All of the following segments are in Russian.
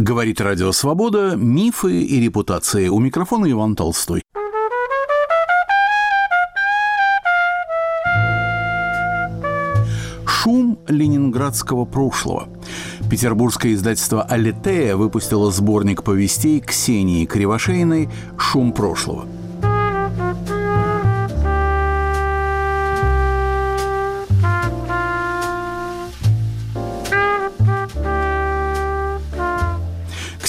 Говорит Радио Свобода «Мифы и репутации». У микрофона Иван Толстой. Шум ленинградского прошлого. Петербургское издательство «Алитея» выпустило сборник повестей Ксении Кривошейной «Шум прошлого».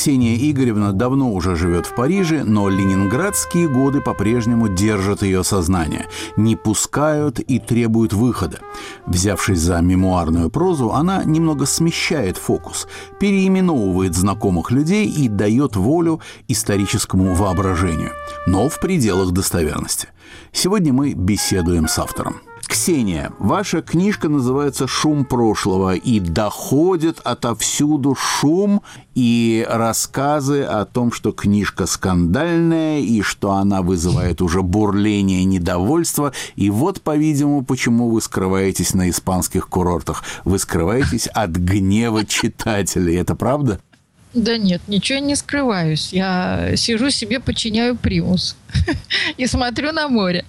Ксения Игоревна давно уже живет в Париже, но ленинградские годы по-прежнему держат ее сознание, не пускают и требуют выхода. Взявшись за мемуарную прозу, она немного смещает фокус, переименовывает знакомых людей и дает волю историческому воображению, но в пределах достоверности. Сегодня мы беседуем с автором. Ксения, ваша книжка называется «Шум прошлого», и доходит отовсюду шум и рассказы о том, что книжка скандальная, и что она вызывает уже бурление недовольства. И вот, по-видимому, почему вы скрываетесь на испанских курортах. Вы скрываетесь от гнева читателей. Это правда? Да нет, ничего не скрываюсь. Я сижу себе, подчиняю примус и смотрю на море.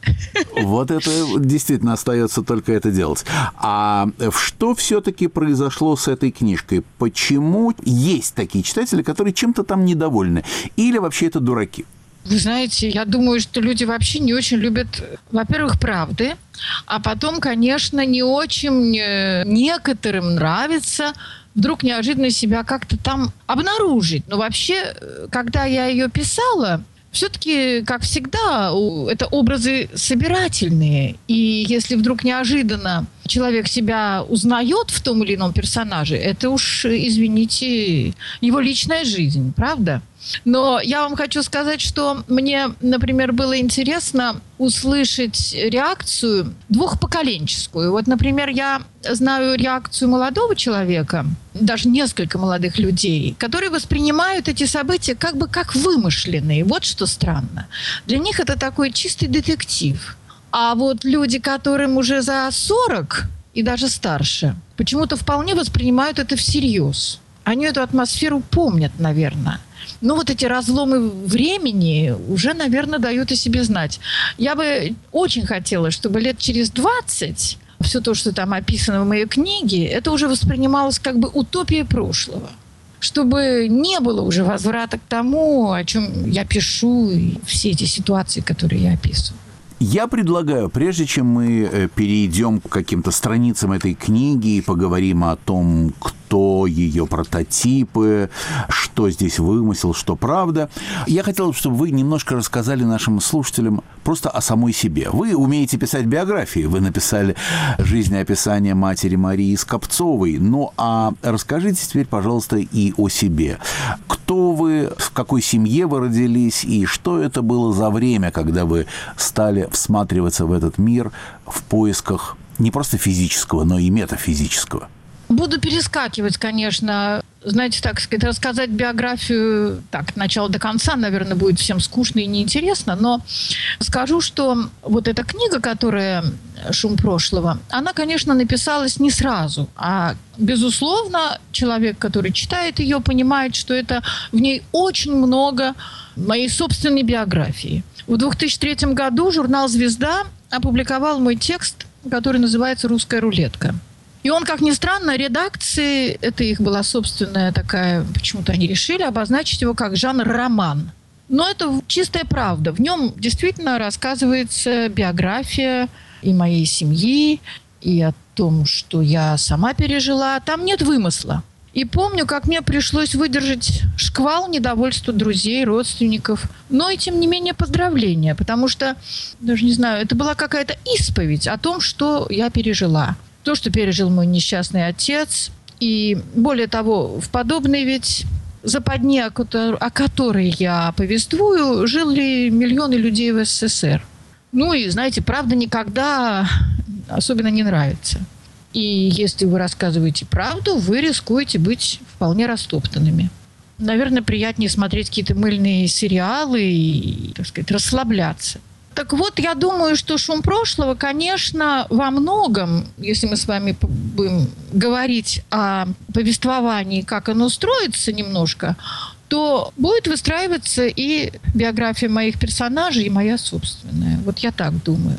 Вот это действительно остается только это делать. А что все-таки произошло с этой книжкой? Почему есть такие читатели, которые чем-то там недовольны? Или вообще это дураки? Вы знаете, я думаю, что люди вообще не очень любят, во-первых, правды, а потом, конечно, не очень э, некоторым нравится вдруг неожиданно себя как-то там обнаружить. Но вообще, э, когда я ее писала, все-таки, как всегда, это образы собирательные. И если вдруг неожиданно человек себя узнает в том или ином персонаже, это уж, извините, его личная жизнь, правда? Но я вам хочу сказать, что мне, например, было интересно услышать реакцию двухпоколенческую. Вот, например, я знаю реакцию молодого человека, даже несколько молодых людей, которые воспринимают эти события как бы как вымышленные. Вот что странно. Для них это такой чистый детектив. А вот люди, которым уже за 40 и даже старше, почему-то вполне воспринимают это всерьез. Они эту атмосферу помнят, наверное. Ну, вот эти разломы времени уже, наверное, дают о себе знать. Я бы очень хотела, чтобы лет через 20 все то, что там описано в моей книге, это уже воспринималось как бы утопией прошлого чтобы не было уже возврата к тому, о чем я пишу, и все эти ситуации, которые я описываю. Я предлагаю, прежде чем мы э, перейдем к каким-то страницам этой книги и поговорим о том, кто ее прототипы, что здесь вымысел, что правда, я хотел, чтобы вы немножко рассказали нашим слушателям просто о самой себе. Вы умеете писать биографии, вы написали жизнеописание матери Марии Скопцовой, ну а расскажите теперь, пожалуйста, и о себе. Кто вы, в какой семье вы родились, и что это было за время, когда вы стали всматриваться в этот мир в поисках не просто физического, но и метафизического? Буду перескакивать, конечно. Знаете, так сказать, рассказать биографию так, от начала до конца, наверное, будет всем скучно и неинтересно, но скажу, что вот эта книга, которая «Шум прошлого», она, конечно, написалась не сразу, а, безусловно, человек, который читает ее, понимает, что это в ней очень много моей собственной биографии. В 2003 году журнал «Звезда» опубликовал мой текст, который называется «Русская рулетка». И он, как ни странно, редакции, это их была собственная такая, почему-то они решили обозначить его как жанр роман. Но это чистая правда. В нем действительно рассказывается биография и моей семьи, и о том, что я сама пережила. Там нет вымысла. И помню, как мне пришлось выдержать шквал недовольства друзей, родственников, но и тем не менее поздравления, потому что, даже не знаю, это была какая-то исповедь о том, что я пережила. То, что пережил мой несчастный отец. И более того, в подобной ведь западне, о которой я повествую, жили миллионы людей в СССР. Ну и, знаете, правда никогда особенно не нравится. И если вы рассказываете правду, вы рискуете быть вполне растоптанными. Наверное, приятнее смотреть какие-то мыльные сериалы и, так сказать, расслабляться. Так вот, я думаю, что шум прошлого, конечно, во многом, если мы с вами будем говорить о повествовании, как оно строится немножко, то будет выстраиваться и биография моих персонажей, и моя собственная. Вот я так думаю.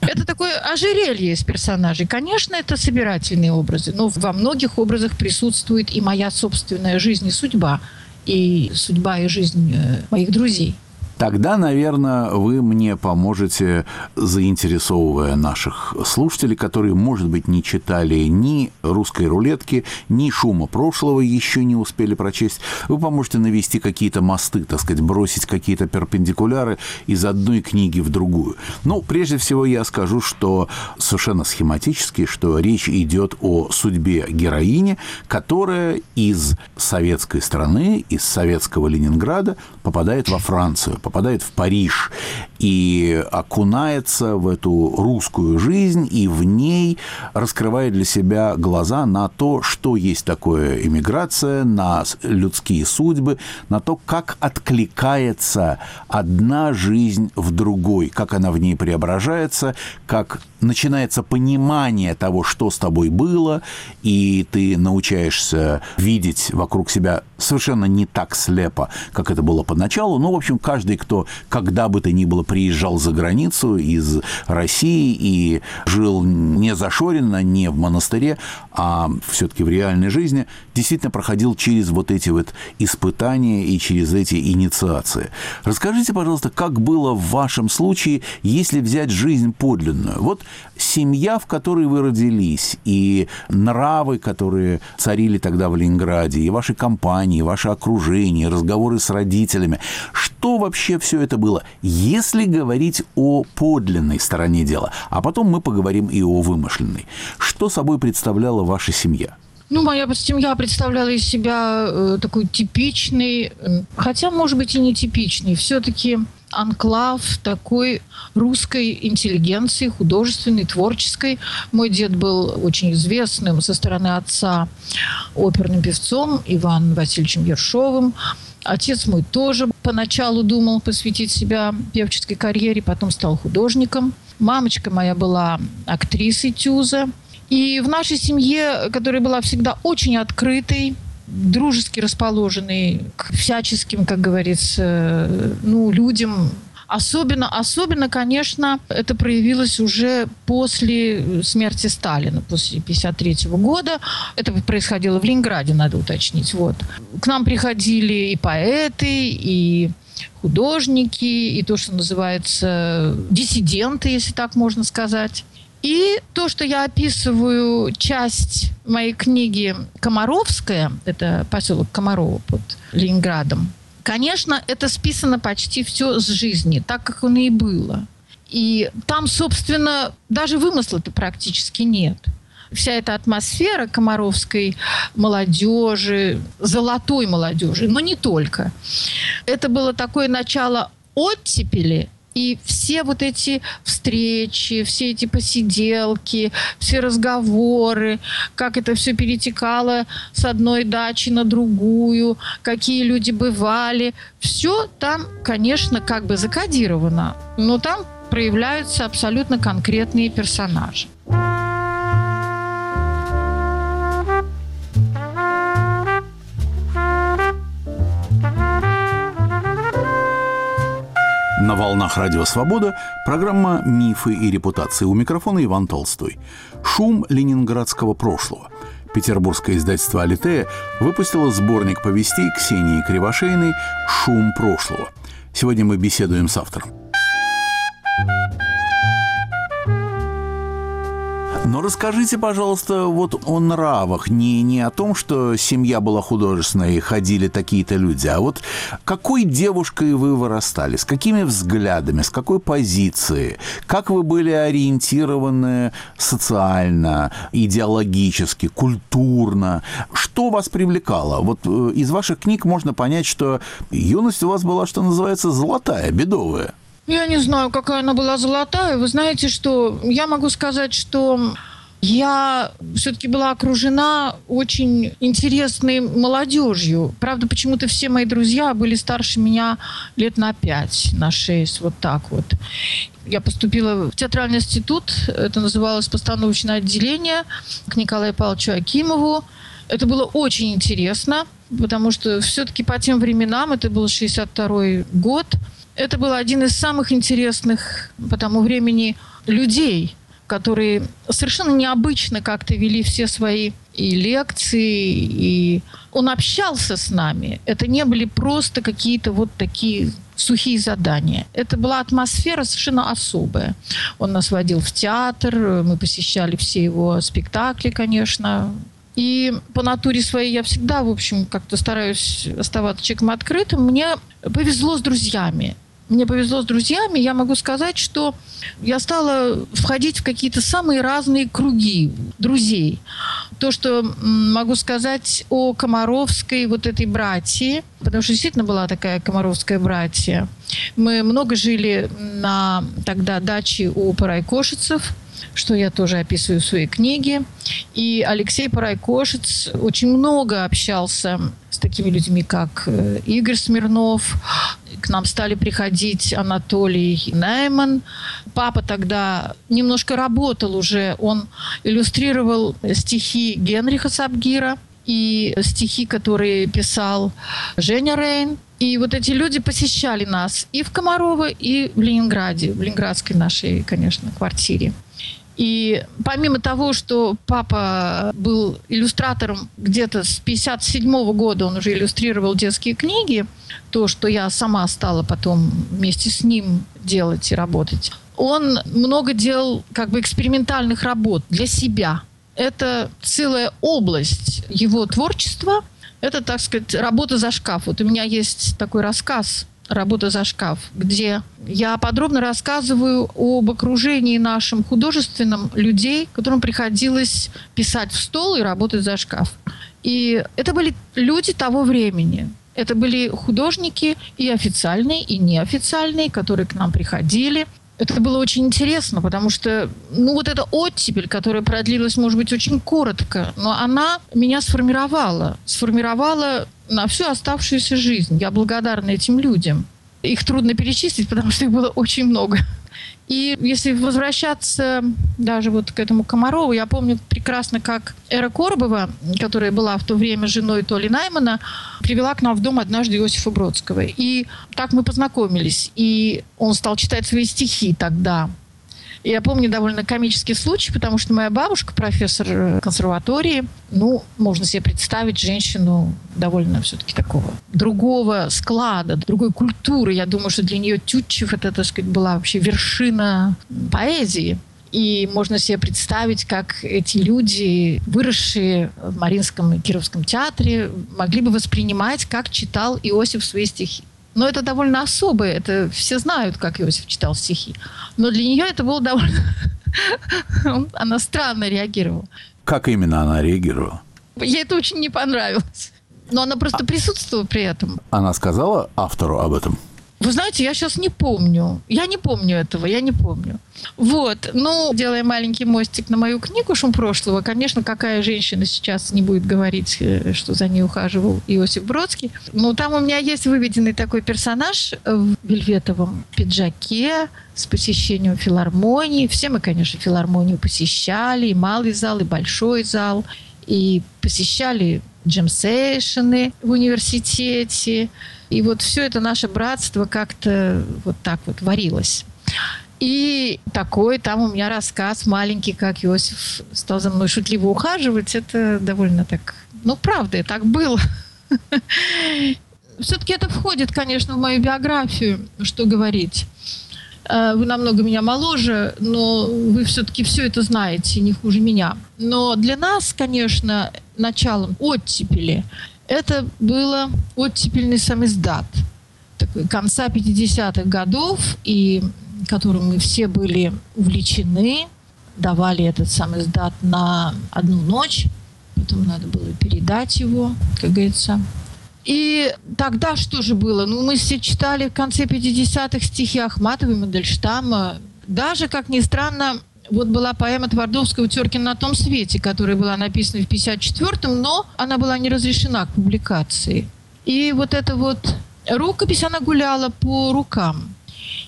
Это такое ожерелье из персонажей. Конечно, это собирательные образы, но во многих образах присутствует и моя собственная жизнь и судьба, и судьба и жизнь э, моих друзей. Тогда, наверное, вы мне поможете, заинтересовывая наших слушателей, которые, может быть, не читали ни «Русской рулетки», ни «Шума прошлого» еще не успели прочесть. Вы поможете навести какие-то мосты, так сказать, бросить какие-то перпендикуляры из одной книги в другую. Ну, прежде всего, я скажу, что совершенно схематически, что речь идет о судьбе героини, которая из советской страны, из советского Ленинграда попадает во Францию, попадает в Париж и окунается в эту русскую жизнь и в ней раскрывает для себя глаза на то, что есть такое иммиграция, на людские судьбы, на то, как откликается одна жизнь в другой, как она в ней преображается, как начинается понимание того, что с тобой было, и ты научаешься видеть вокруг себя совершенно не так слепо, как это было поначалу. Ну, в общем, каждый, кто когда бы то ни было приезжал за границу из России и жил не зашоренно, не в монастыре, а все-таки в реальной жизни, действительно проходил через вот эти вот испытания и через эти инициации. Расскажите, пожалуйста, как было в вашем случае, если взять жизнь подлинную? Вот семья, в которой вы родились, и нравы, которые царили тогда в Ленинграде, и ваши компании, ваше окружение, разговоры с родителями. Что вообще все это было, если говорить о подлинной стороне дела? А потом мы поговорим и о вымышленной. Что собой представляла ваша семья? Ну, моя семья представляла из себя э, такой типичный, э, хотя, может быть, и не типичный, все-таки анклав такой русской интеллигенции, художественной, творческой. Мой дед был очень известным со стороны отца оперным певцом Иваном Васильевичем Ершовым. Отец мой тоже поначалу думал посвятить себя певческой карьере, потом стал художником. Мамочка моя была актрисой Тюза. И в нашей семье, которая была всегда очень открытой, дружески расположенный к всяческим, как говорится, ну, людям. Особенно, особенно, конечно, это проявилось уже после смерти Сталина, после 1953 года. Это происходило в Ленинграде, надо уточнить. Вот. К нам приходили и поэты, и художники, и то, что называется диссиденты, если так можно сказать. И то, что я описываю часть моей книги «Комаровская», это поселок Комарово под Ленинградом, конечно, это списано почти все с жизни, так как оно и было. И там, собственно, даже вымысла-то практически нет. Вся эта атмосфера комаровской молодежи, золотой молодежи, но не только. Это было такое начало оттепели – и все вот эти встречи, все эти посиделки, все разговоры, как это все перетекало с одной дачи на другую, какие люди бывали, все там, конечно, как бы закодировано, но там проявляются абсолютно конкретные персонажи. На волнах Радио Свобода программа «Мифы и репутации». У микрофона Иван Толстой. Шум ленинградского прошлого. Петербургское издательство «Алитея» выпустило сборник повестей Ксении Кривошейной «Шум прошлого». Сегодня мы беседуем с автором. Но расскажите, пожалуйста, вот о нравах. Не, не о том, что семья была художественная и ходили такие-то люди, а вот какой девушкой вы вырастали, с какими взглядами, с какой позиции, как вы были ориентированы социально, идеологически, культурно, что вас привлекало? Вот э, из ваших книг можно понять, что юность у вас была, что называется, золотая, бедовая. Я не знаю, какая она была золотая. Вы знаете, что я могу сказать, что я все-таки была окружена очень интересной молодежью. Правда, почему-то все мои друзья были старше меня лет на пять, на шесть, вот так вот. Я поступила в театральный институт, это называлось постановочное отделение, к Николаю Павловичу Акимову. Это было очень интересно, потому что все-таки по тем временам, это был 62 год, это был один из самых интересных по тому времени людей, которые совершенно необычно как-то вели все свои и лекции, и он общался с нами. Это не были просто какие-то вот такие сухие задания. Это была атмосфера совершенно особая. Он нас водил в театр, мы посещали все его спектакли, конечно. И по натуре своей я всегда, в общем, как-то стараюсь оставаться человеком открытым. Мне повезло с друзьями. Мне повезло с друзьями. Я могу сказать, что я стала входить в какие-то самые разные круги друзей. То, что могу сказать о Комаровской вот этой братьи, потому что действительно была такая Комаровская братья. Мы много жили на тогда даче у Парайкошицев, что я тоже описываю в своей книге. И Алексей Парайкошец очень много общался с такими людьми, как э, Игорь Смирнов. К нам стали приходить Анатолий Найман. Папа тогда немножко работал уже. Он иллюстрировал стихи Генриха Сабгира и стихи, которые писал Женя Рейн. И вот эти люди посещали нас и в Комарово, и в Ленинграде, в ленинградской нашей, конечно, квартире. И помимо того, что папа был иллюстратором где-то с 57 года, он уже иллюстрировал детские книги, то, что я сама стала потом вместе с ним делать и работать, он много делал как бы экспериментальных работ для себя. Это целая область его творчества. Это, так сказать, работа за шкаф. Вот у меня есть такой рассказ «Работа за шкаф», где я подробно рассказываю об окружении нашим художественным людей, которым приходилось писать в стол и работать за шкаф. И это были люди того времени. Это были художники и официальные, и неофициальные, которые к нам приходили. Это было очень интересно, потому что, ну, вот эта оттепель, которая продлилась, может быть, очень коротко, но она меня сформировала. Сформировала на всю оставшуюся жизнь. Я благодарна этим людям. Их трудно перечислить, потому что их было очень много. И если возвращаться даже вот к этому Комарову, я помню прекрасно, как Эра Корбова, которая была в то время женой Толи Наймана, привела к нам в дом однажды Иосифа Бродского. И так мы познакомились. И он стал читать свои стихи тогда. Я помню довольно комический случай, потому что моя бабушка, профессор э, консерватории, ну, можно себе представить женщину довольно все-таки такого другого склада, другой культуры. Я думаю, что для нее Тютчев это, так сказать, была вообще вершина поэзии. И можно себе представить, как эти люди, выросшие в Маринском и Кировском театре, могли бы воспринимать, как читал Иосиф свои стихи. Но это довольно особое. Это все знают, как Иосиф читал стихи. Но для нее это было довольно... Она странно реагировала. Как именно она реагировала? Ей это очень не понравилось. Но она просто присутствовала при этом. Она сказала автору об этом? Вы знаете, я сейчас не помню. Я не помню этого, я не помню. Вот. Ну, делая маленький мостик на мою книгу «Шум прошлого», конечно, какая женщина сейчас не будет говорить, э, что за ней ухаживал Иосиф Бродский. Но там у меня есть выведенный такой персонаж в вельветовом пиджаке с посещением филармонии. Все мы, конечно, филармонию посещали, и малый зал, и большой зал. И посещали джемсейшены в университете. И вот все это наше братство как-то вот так вот варилось. И такой там у меня рассказ маленький, как Иосиф стал за мной шутливо ухаживать. Это довольно так... Ну, правда, так было. Все-таки это входит, конечно, в мою биографию, что говорить. Э, вы намного меня моложе, но вы все-таки все это знаете, не хуже меня. Но для нас, конечно, началом оттепели это было оттепельный самиздат такой, конца 50-х годов, и которым мы все были увлечены, давали этот самый сдат на одну ночь, потом надо было передать его, как говорится. И тогда что же было? Ну, мы все читали в конце 50-х стихи Ахматова и Мандельштама. Даже, как ни странно, вот была поэма Твардовского «Теркин на том свете», которая была написана в 54-м, но она была не разрешена к публикации. И вот эта вот рукопись, она гуляла по рукам.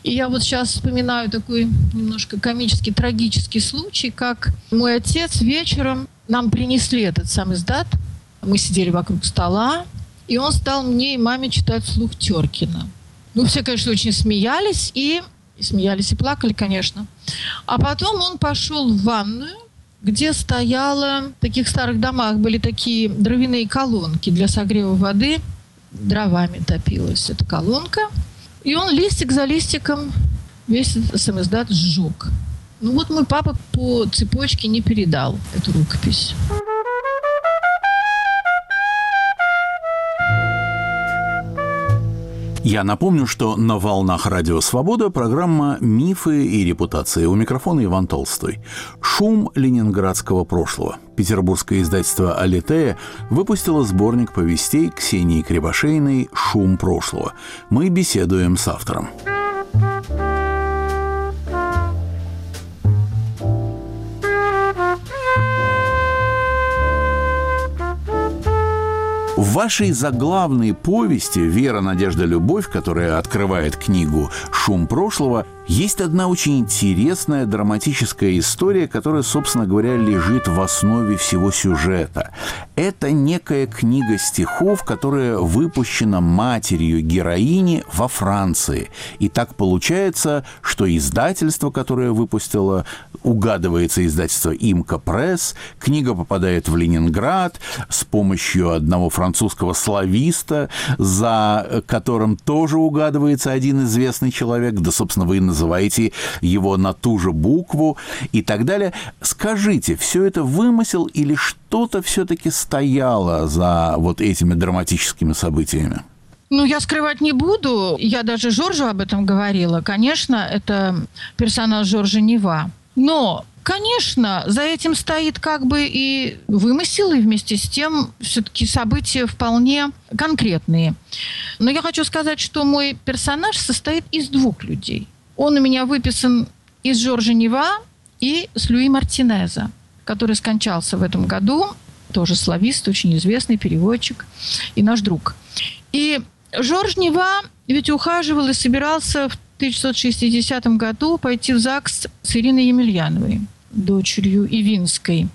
И я вот сейчас вспоминаю такой немножко комический, трагический случай, как мой отец вечером нам принесли этот сам издат. Мы сидели вокруг стола, и он стал мне и маме читать вслух Теркина. Ну, все, конечно, очень смеялись, и, и смеялись, и плакали, конечно. А потом он пошел в ванную, где стояла, в таких старых домах были такие дровяные колонки для согрева воды. Дровами топилась эта колонка. И он листик за листиком весь самоздат сжег. Ну вот мой папа по цепочке не передал эту рукопись. Я напомню, что на волнах Радио Свобода программа «Мифы и репутации». У микрофона Иван Толстой. Шум ленинградского прошлого. Петербургское издательство «Алитея» выпустило сборник повестей Ксении Кривошейной «Шум прошлого». Мы беседуем с автором. Вашей заглавной повести «Вера, надежда, любовь», которая открывает книгу «Шум прошлого», есть одна очень интересная драматическая история, которая, собственно говоря, лежит в основе всего сюжета. Это некая книга стихов, которая выпущена матерью героини во Франции. И так получается, что издательство, которое выпустило, угадывается издательство «Имка Пресс», книга попадает в Ленинград с помощью одного французского слависта, за которым тоже угадывается один известный человек, да, собственно, вы называете его на ту же букву и так далее. Скажите, все это вымысел или что-то все-таки стояло за вот этими драматическими событиями? Ну, я скрывать не буду. Я даже Жоржу об этом говорила. Конечно, это персонаж Жоржа Нева. Но Конечно, за этим стоит как бы и вымысел, и вместе с тем все-таки события вполне конкретные. Но я хочу сказать, что мой персонаж состоит из двух людей. Он у меня выписан из Жоржа Нева и с Луи Мартинеза, который скончался в этом году, тоже славист, очень известный переводчик и наш друг. И Жорж Нева ведь ухаживал и собирался в 1960 году пойти в ЗАГС с Ириной Емельяновой, дочерью Ивинской.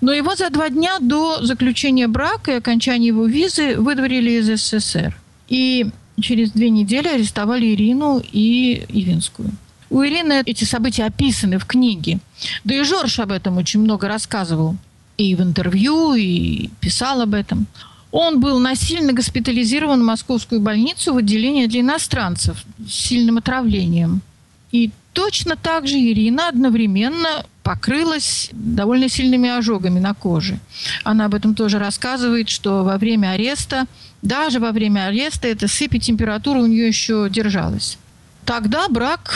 Но его за два дня до заключения брака и окончания его визы выдворили из СССР. И через две недели арестовали Ирину и Ивинскую. У Ирины эти события описаны в книге. Да и Жорж об этом очень много рассказывал. И в интервью, и писал об этом. Он был насильно госпитализирован в московскую больницу в отделение для иностранцев с сильным отравлением. И точно так же Ирина одновременно покрылась довольно сильными ожогами на коже. Она об этом тоже рассказывает, что во время ареста, даже во время ареста, эта сыпь и температура у нее еще держалась. Тогда брак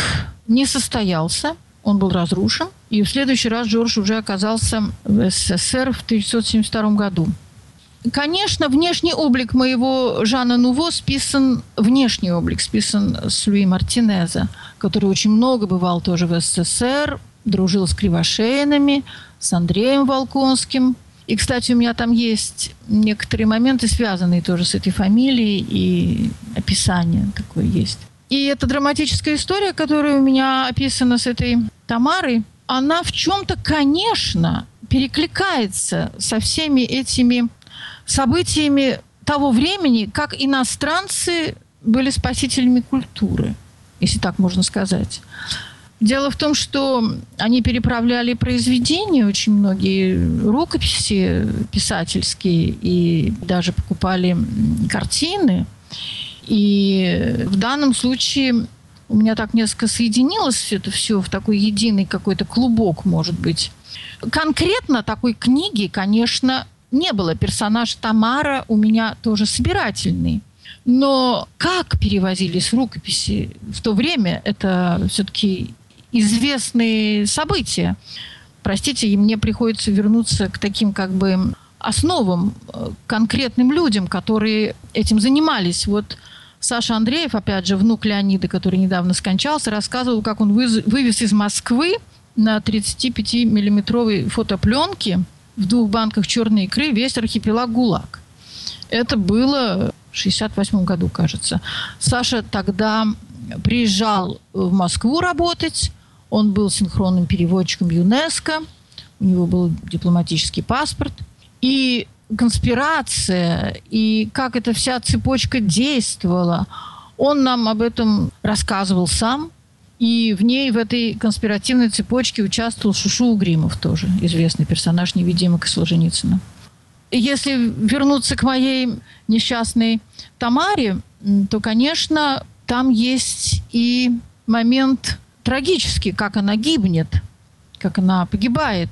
не состоялся, он был разрушен, и в следующий раз Джордж уже оказался в СССР в 1972 году. Конечно, внешний облик моего Жана Нуво списан, внешний облик списан с Луи Мартинеза, который очень много бывал тоже в СССР, дружил с Кривошеинами, с Андреем Волконским. И, кстати, у меня там есть некоторые моменты, связанные тоже с этой фамилией, и описание такое есть. И эта драматическая история, которая у меня описана с этой Тамарой, она в чем-то, конечно, перекликается со всеми этими событиями того времени, как иностранцы были спасителями культуры, если так можно сказать. Дело в том, что они переправляли произведения, очень многие рукописи писательские, и даже покупали картины. И в данном случае у меня так несколько соединилось это все в такой единый какой-то клубок, может быть. Конкретно такой книги, конечно, не было. Персонаж Тамара у меня тоже собирательный. Но как перевозились рукописи в то время, это все-таки известные события. Простите, и мне приходится вернуться к таким как бы основам, э, конкретным людям, которые этим занимались. Вот Саша Андреев, опять же, внук Леонида, который недавно скончался, рассказывал, как он вывез из Москвы на 35-миллиметровой фотопленке в двух банках черной икры весь архипелаг ГУЛАГ. Это было в 68 году, кажется. Саша тогда приезжал в Москву работать. Он был синхронным переводчиком ЮНЕСКо. У него был дипломатический паспорт. И конспирация, и как эта вся цепочка действовала, он нам об этом рассказывал сам. И в ней, в этой конспиративной цепочке участвовал Шушу Угримов тоже, известный персонаж невидимок Солженицына. Если вернуться к моей несчастной Тамаре, то, конечно, там есть и момент трагический, как она гибнет, как она погибает.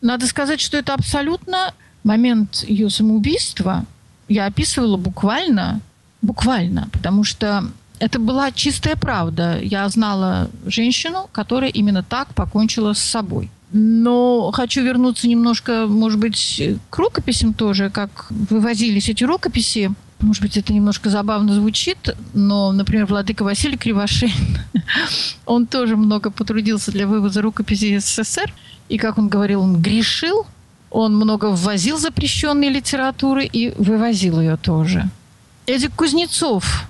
Надо сказать, что это абсолютно момент ее самоубийства. Я описывала буквально, буквально, потому что это была чистая правда. Я знала женщину, которая именно так покончила с собой. Но хочу вернуться немножко, может быть, к рукописям тоже, как вывозились эти рукописи. Может быть, это немножко забавно звучит, но, например, Владыка Василий Кривошеин, он тоже много потрудился для вывоза рукописей из СССР. И, как он говорил, он грешил, он много ввозил запрещенной литературы и вывозил ее тоже. Эдик Кузнецов,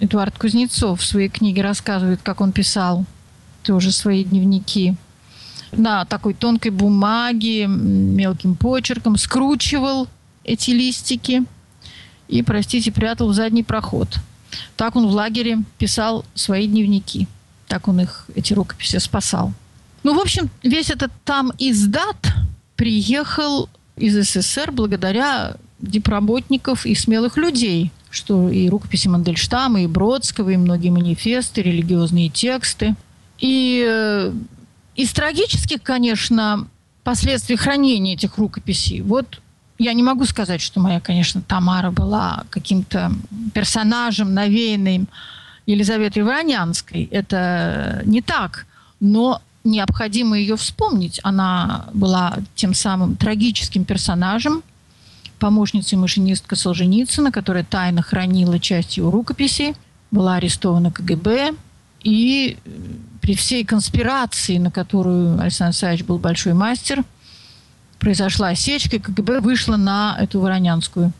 Эдуард Кузнецов в своей книге рассказывает, как он писал тоже свои дневники на такой тонкой бумаге, мелким почерком, скручивал эти листики и, простите, прятал в задний проход. Так он в лагере писал свои дневники. Так он их, эти рукописи, спасал. Ну, в общем, весь этот там издат приехал из СССР благодаря дипработников и смелых людей – что и рукописи Мандельштама, и Бродского, и многие манифесты, религиозные тексты. И э, из трагических, конечно, последствий хранения этих рукописей, вот я не могу сказать, что моя, конечно, Тамара была каким-то персонажем, навеянным Елизаветой Воронянской. Это не так. Но необходимо ее вспомнить. Она была тем самым трагическим персонажем, помощницей машинистка Солженицына, которая тайно хранила часть его рукописей, была арестована КГБ. И при всей конспирации, на которую Александр Александрович был большой мастер, произошла осечка, и КГБ вышла на эту Воронянскую.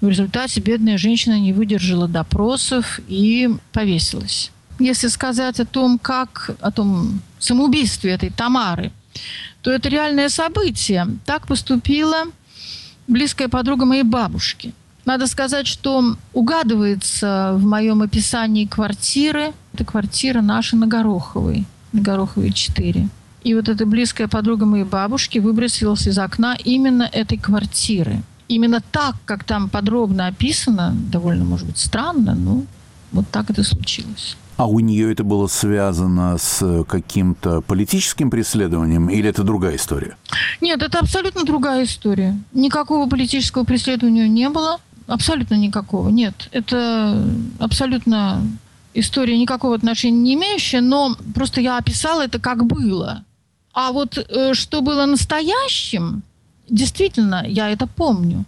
В результате бедная женщина не выдержала допросов и повесилась. Если сказать о том, как, о том самоубийстве этой Тамары, то это реальное событие. Так поступила близкая подруга моей бабушки. Надо сказать, что угадывается в моем описании квартиры. Это квартира наша на Гороховой, на Гороховой 4. И вот эта близкая подруга моей бабушки выбросилась из окна именно этой квартиры. Именно так, как там подробно описано, довольно, может быть, странно, но вот так это случилось. А у нее это было связано с каким-то политическим преследованием или это другая история? Нет, это абсолютно другая история. Никакого политического преследования не было. Абсолютно никакого. Нет, это абсолютно история никакого отношения не имеющая, но просто я описала это как было. А вот э, что было настоящим, действительно, я это помню.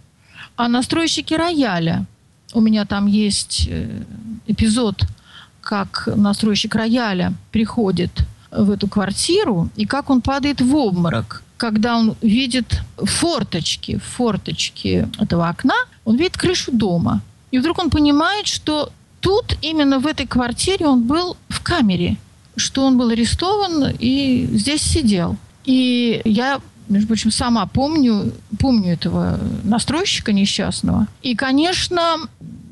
А настройщики рояля, у меня там есть э, эпизод – как настройщик рояля приходит в эту квартиру и как он падает в обморок. Когда он видит форточки, форточки этого окна, он видит крышу дома. И вдруг он понимает, что тут, именно в этой квартире, он был в камере, что он был арестован и здесь сидел. И я между прочим, сама помню, помню этого настройщика несчастного. И, конечно,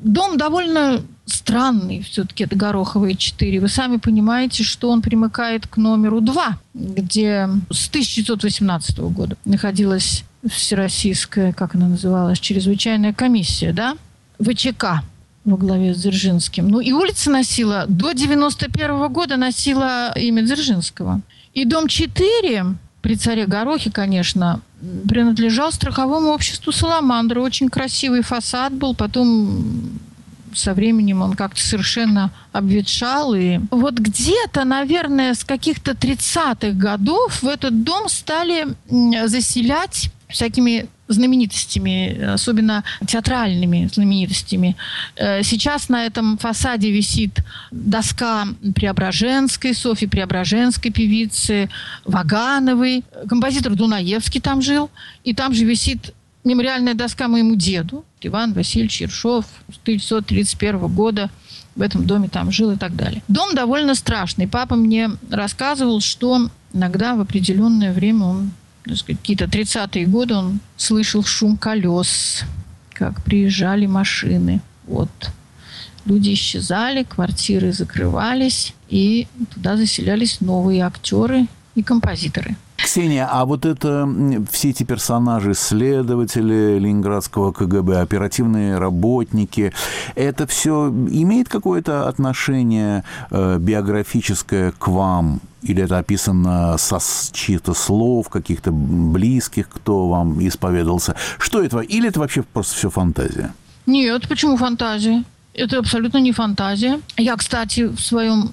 дом довольно странный все-таки, это Гороховые 4. Вы сами понимаете, что он примыкает к номеру 2, где с 1918 года находилась Всероссийская, как она называлась, чрезвычайная комиссия, да, ВЧК во главе с Дзержинским. Ну и улица носила, до 91 года носила имя Дзержинского. И дом 4 при царе Горохе, конечно, принадлежал страховому обществу «Саламандра». Очень красивый фасад был. Потом со временем он как-то совершенно обветшал. И вот где-то, наверное, с каких-то 30-х годов в этот дом стали заселять всякими знаменитостями, особенно театральными знаменитостями. Э, сейчас на этом фасаде висит доска Преображенской, Софьи Преображенской певицы, Вагановой. Композитор Дунаевский там жил. И там же висит мемориальная доска моему деду, Иван Васильевич Ершов, 1931 года в этом доме там жил и так далее. Дом довольно страшный. Папа мне рассказывал, что иногда в определенное время он, какие-то 30-е годы, он слышал шум колес, как приезжали машины. Вот. Люди исчезали, квартиры закрывались, и туда заселялись новые актеры и композиторы. Ксения, а вот это все эти персонажи, следователи Ленинградского КГБ, оперативные работники, это все имеет какое-то отношение э, биографическое к вам? Или это описано со чьих-то слов, каких-то близких, кто вам исповедовался? Что это? Или это вообще просто все фантазия? Нет, почему фантазия? Это абсолютно не фантазия. Я, кстати, в своем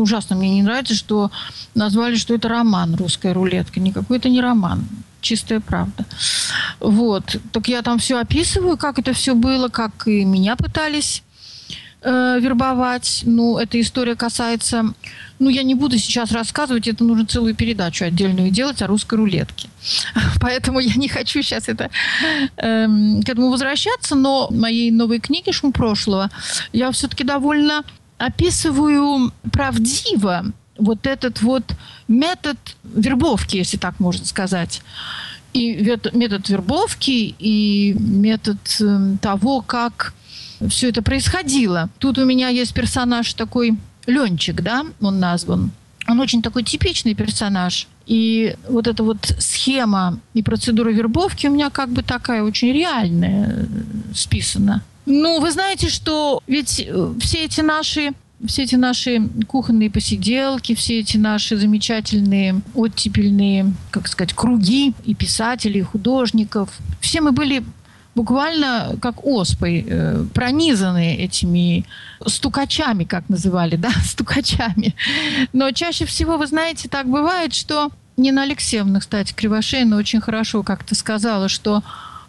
ужасно мне не нравится, что назвали, что это роман «Русская рулетка». Никакой это не роман. Чистая правда. Вот. Так я там все описываю, как это все было, как и меня пытались э, вербовать. Ну, эта история касается... Ну, я не буду сейчас рассказывать, это нужно целую передачу отдельную делать о русской рулетке. Поэтому я не хочу сейчас это, э, к этому возвращаться, но в моей новой книге «Шум прошлого» я все-таки довольно описываю правдиво вот этот вот метод вербовки, если так можно сказать. И метод вербовки, и метод эм, того, как все это происходило. Тут у меня есть персонаж такой Ленчик, да, он назван. Он очень такой типичный персонаж. И вот эта вот схема и процедура вербовки у меня как бы такая очень реальная э, списана. Ну, вы знаете, что ведь э, все эти наши все эти наши кухонные посиделки, все эти наши замечательные оттепельные, как сказать, круги и писателей, и художников, все мы были буквально как оспой, э, пронизаны этими стукачами, как называли, да, стукачами. Но чаще всего, вы знаете, так бывает, что Нина Алексеевна, кстати, Кривошеина очень хорошо как-то сказала, что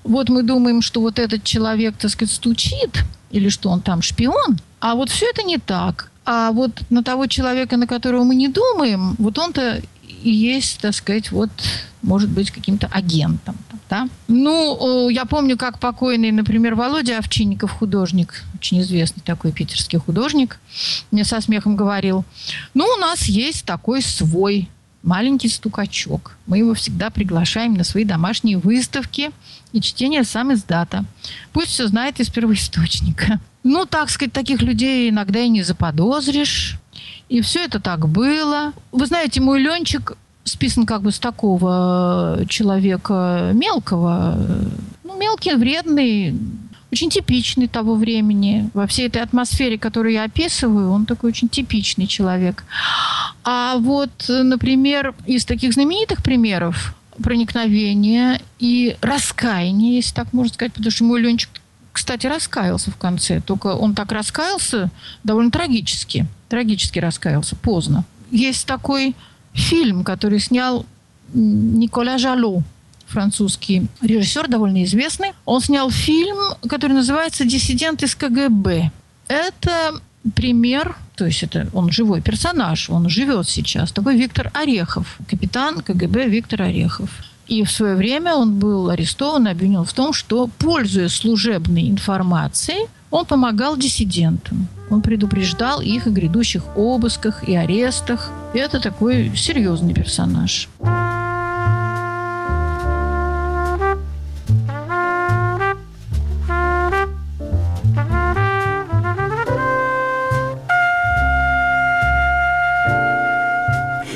вот мы думаем, что вот этот человек, так сказать, стучит, или что он там шпион, а вот все это не так. А вот на того человека, на которого мы не думаем, вот он-то и есть, так сказать, вот, может быть, каким-то агентом. Да? Ну, я помню, как покойный, например, Володя Овчинников, художник, очень известный такой питерский художник, мне со смехом говорил, ну, у нас есть такой свой маленький стукачок. Мы его всегда приглашаем на свои домашние выставки и чтение сам издата. Пусть все знает из первоисточника. Ну, так сказать, таких людей иногда и не заподозришь. И все это так было. Вы знаете, мой Ленчик списан как бы с такого человека мелкого. Ну, мелкий, вредный, очень типичный того времени. Во всей этой атмосфере, которую я описываю, он такой очень типичный человек. А вот, например, из таких знаменитых примеров проникновения и раскаяния, если так можно сказать, потому что мой Ленчик, кстати, раскаялся в конце. Только он так раскаялся довольно трагически. Трагически раскаялся, поздно. Есть такой фильм, который снял Николя Жало, французский режиссер, довольно известный. Он снял фильм, который называется «Диссидент из КГБ». Это пример, то есть это он живой персонаж, он живет сейчас, такой Виктор Орехов, капитан КГБ Виктор Орехов. И в свое время он был арестован и обвинен в том, что, пользуясь служебной информацией, он помогал диссидентам. Он предупреждал их о грядущих обысках и арестах. И это такой серьезный персонаж.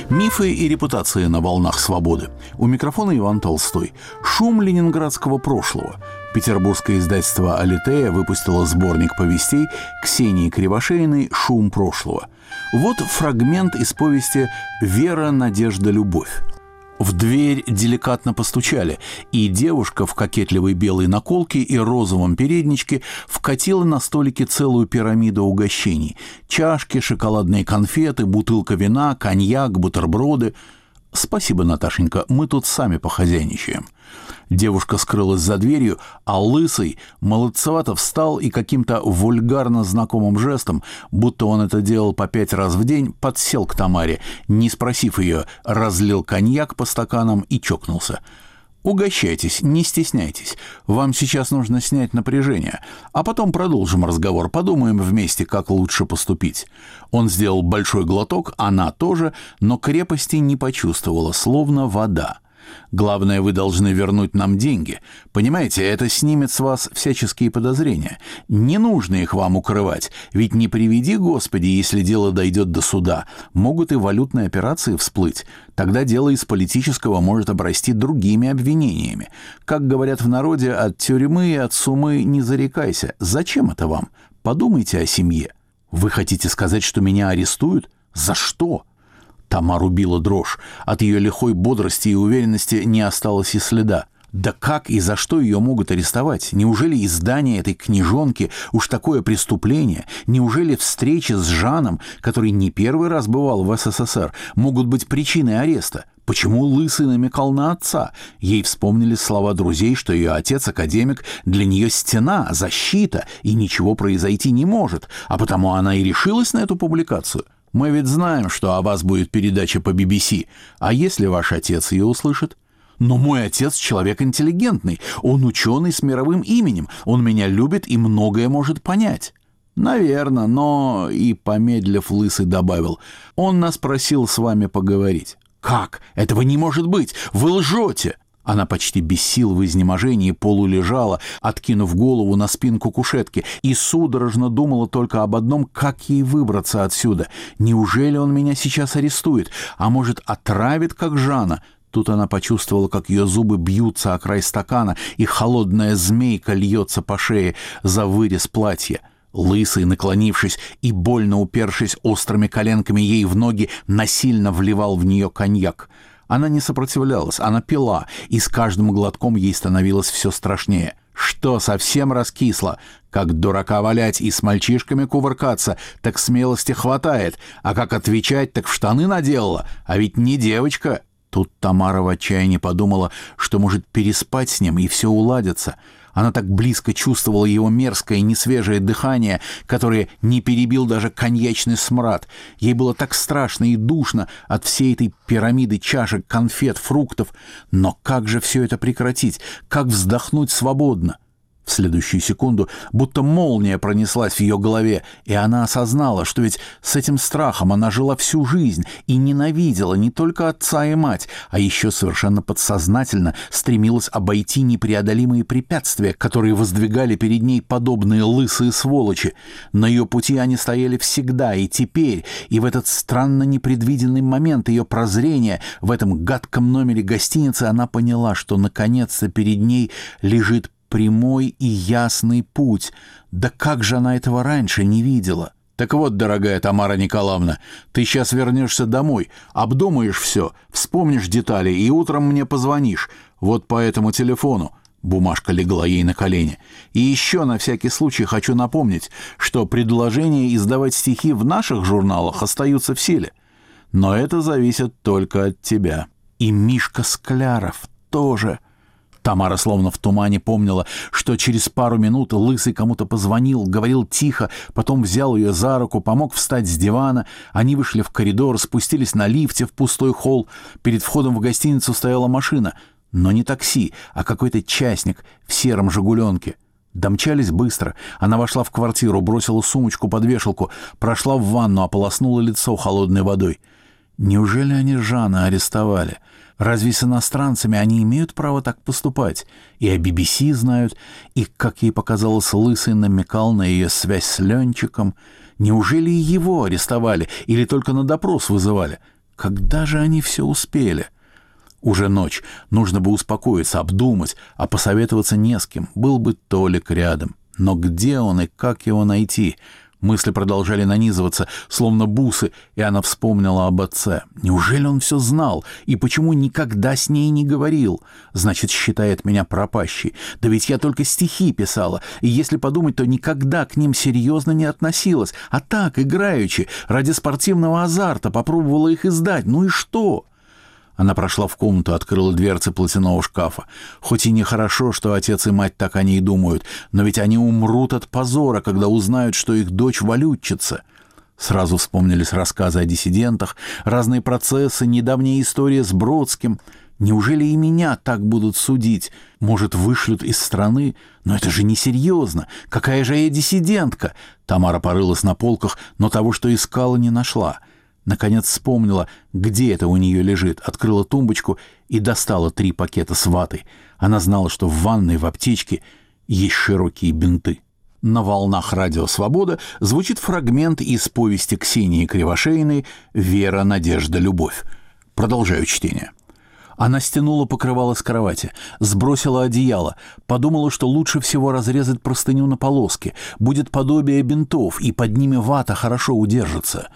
Мифы и репутации на волнах свободы. У микрофона Иван Толстой. Шум ленинградского прошлого. Петербургское издательство «Алитея» выпустило сборник повестей Ксении Кривошеиной «Шум прошлого». Вот фрагмент из повести «Вера, надежда, любовь». В дверь деликатно постучали, и девушка в кокетливой белой наколке и розовом передничке вкатила на столике целую пирамиду угощений. Чашки, шоколадные конфеты, бутылка вина, коньяк, бутерброды. «Спасибо, Наташенька, мы тут сами похозяйничаем». Девушка скрылась за дверью, а Лысый молодцевато встал и каким-то вульгарно знакомым жестом, будто он это делал по пять раз в день, подсел к Тамаре, не спросив ее, разлил коньяк по стаканам и чокнулся – Угощайтесь, не стесняйтесь. Вам сейчас нужно снять напряжение, а потом продолжим разговор, подумаем вместе, как лучше поступить. Он сделал большой глоток, она тоже, но крепости не почувствовала, словно вода. Главное, вы должны вернуть нам деньги. Понимаете, это снимет с вас всяческие подозрения. Не нужно их вам укрывать, ведь не приведи, Господи, если дело дойдет до суда, могут и валютные операции всплыть. Тогда дело из политического может обрасти другими обвинениями. Как говорят в народе, от тюрьмы и от сумы не зарекайся. Зачем это вам? Подумайте о семье. Вы хотите сказать, что меня арестуют? За что? Тамару била дрожь. От ее лихой бодрости и уверенности не осталось и следа. Да как и за что ее могут арестовать? Неужели издание этой книжонки уж такое преступление? Неужели встречи с Жаном, который не первый раз бывал в СССР, могут быть причиной ареста? Почему Лысый намекал на отца? Ей вспомнили слова друзей, что ее отец академик, для нее стена, защита, и ничего произойти не может, а потому она и решилась на эту публикацию. Мы ведь знаем, что о вас будет передача по BBC. А если ваш отец ее услышит? Но мой отец человек интеллигентный. Он ученый с мировым именем. Он меня любит и многое может понять. Наверное, но... И, помедлив, Лысый добавил. Он нас просил с вами поговорить. Как? Этого не может быть! Вы лжете! Она почти без сил в изнеможении полулежала, откинув голову на спинку кушетки, и судорожно думала только об одном, как ей выбраться отсюда. Неужели он меня сейчас арестует? А может, отравит, как Жана? Тут она почувствовала, как ее зубы бьются о край стакана, и холодная змейка льется по шее за вырез платья. Лысый, наклонившись и больно упершись острыми коленками ей в ноги, насильно вливал в нее коньяк. Она не сопротивлялась, она пила, и с каждым глотком ей становилось все страшнее. Что, совсем раскисло? Как дурака валять и с мальчишками кувыркаться, так смелости хватает, а как отвечать, так в штаны наделала, а ведь не девочка. Тут Тамара в отчаянии подумала, что может переспать с ним, и все уладится — она так близко чувствовала его мерзкое несвежее дыхание, которое не перебил даже коньячный смрад. Ей было так страшно и душно от всей этой пирамиды чашек, конфет, фруктов. Но как же все это прекратить? Как вздохнуть свободно? — в следующую секунду будто молния пронеслась в ее голове, и она осознала, что ведь с этим страхом она жила всю жизнь и ненавидела не только отца и мать, а еще совершенно подсознательно стремилась обойти непреодолимые препятствия, которые воздвигали перед ней подобные лысые сволочи. На ее пути они стояли всегда, и теперь, и в этот странно непредвиденный момент ее прозрения в этом гадком номере гостиницы она поняла, что наконец-то перед ней лежит прямой и ясный путь. Да как же она этого раньше не видела? Так вот, дорогая Тамара Николаевна, ты сейчас вернешься домой, обдумаешь все, вспомнишь детали и утром мне позвонишь. Вот по этому телефону. Бумажка легла ей на колени. И еще на всякий случай хочу напомнить, что предложения издавать стихи в наших журналах остаются в силе. Но это зависит только от тебя. И Мишка Скляров тоже — Тамара словно в тумане помнила, что через пару минут Лысый кому-то позвонил, говорил тихо, потом взял ее за руку, помог встать с дивана. Они вышли в коридор, спустились на лифте в пустой холл. Перед входом в гостиницу стояла машина, но не такси, а какой-то частник в сером «Жигуленке». Домчались быстро. Она вошла в квартиру, бросила сумочку под вешалку, прошла в ванну, ополоснула лицо холодной водой. Неужели они Жана арестовали? Разве с иностранцами они имеют право так поступать? И о BBC знают, и, как ей показалось, Лысый намекал на ее связь с Ленчиком. Неужели и его арестовали или только на допрос вызывали? Когда же они все успели? Уже ночь. Нужно бы успокоиться, обдумать, а посоветоваться не с кем. Был бы Толик рядом. Но где он и как его найти? Мысли продолжали нанизываться, словно бусы, и она вспомнила об отце. Неужели он все знал? И почему никогда с ней не говорил? Значит, считает меня пропащей. Да ведь я только стихи писала, и если подумать, то никогда к ним серьезно не относилась. А так, играючи, ради спортивного азарта, попробовала их издать. Ну и что? Она прошла в комнату, открыла дверцы платяного шкафа. Хоть и нехорошо, что отец и мать так о ней думают, но ведь они умрут от позора, когда узнают, что их дочь валютчица. Сразу вспомнились рассказы о диссидентах, разные процессы, недавняя история с Бродским. Неужели и меня так будут судить? Может, вышлют из страны? Но это же несерьезно. Какая же я диссидентка? Тамара порылась на полках, но того, что искала, не нашла. Наконец вспомнила, где это у нее лежит, открыла тумбочку и достала три пакета с ватой. Она знала, что в ванной, в аптечке есть широкие бинты. На волнах радио «Свобода» звучит фрагмент из повести Ксении Кривошеиной «Вера, надежда, любовь». Продолжаю чтение. Она стянула покрывало с кровати, сбросила одеяло, подумала, что лучше всего разрезать простыню на полоски, будет подобие бинтов, и под ними вата хорошо удержится.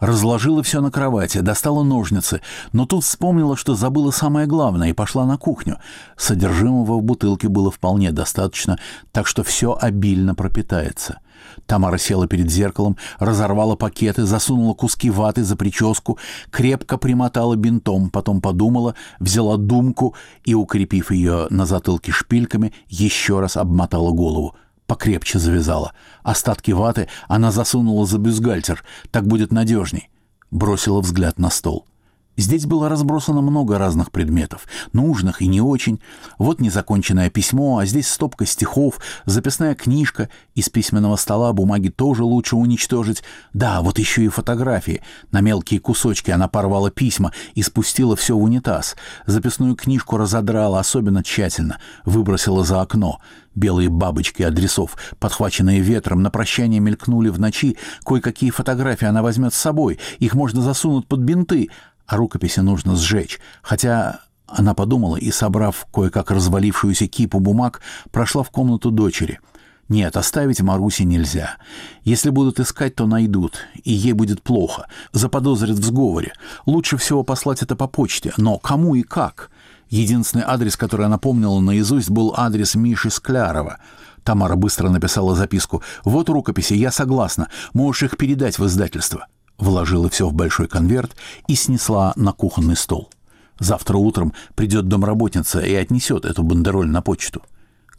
Разложила все на кровати, достала ножницы, но тут вспомнила, что забыла самое главное, и пошла на кухню. Содержимого в бутылке было вполне достаточно, так что все обильно пропитается. Тамара села перед зеркалом, разорвала пакеты, засунула куски ваты за прическу, крепко примотала бинтом, потом подумала, взяла думку и, укрепив ее на затылке шпильками, еще раз обмотала голову. Покрепче завязала. Остатки ваты она засунула за бюстгальтер, так будет надежней. Бросила взгляд на стол. — Здесь было разбросано много разных предметов, нужных и не очень. Вот незаконченное письмо, а здесь стопка стихов, записная книжка. Из письменного стола бумаги тоже лучше уничтожить. Да, вот еще и фотографии. На мелкие кусочки она порвала письма и спустила все в унитаз. Записную книжку разодрала особенно тщательно, выбросила за окно. Белые бабочки адресов, подхваченные ветром, на прощание мелькнули в ночи. Кое-какие фотографии она возьмет с собой, их можно засунуть под бинты а рукописи нужно сжечь, хотя она подумала и, собрав кое-как развалившуюся кипу бумаг, прошла в комнату дочери. Нет, оставить Маруси нельзя. Если будут искать, то найдут, и ей будет плохо. Заподозрят в сговоре. Лучше всего послать это по почте. Но кому и как? Единственный адрес, который она помнила наизусть, был адрес Миши Склярова. Тамара быстро написала записку. «Вот рукописи, я согласна. Можешь их передать в издательство» вложила все в большой конверт и снесла на кухонный стол. Завтра утром придет домработница и отнесет эту бандероль на почту.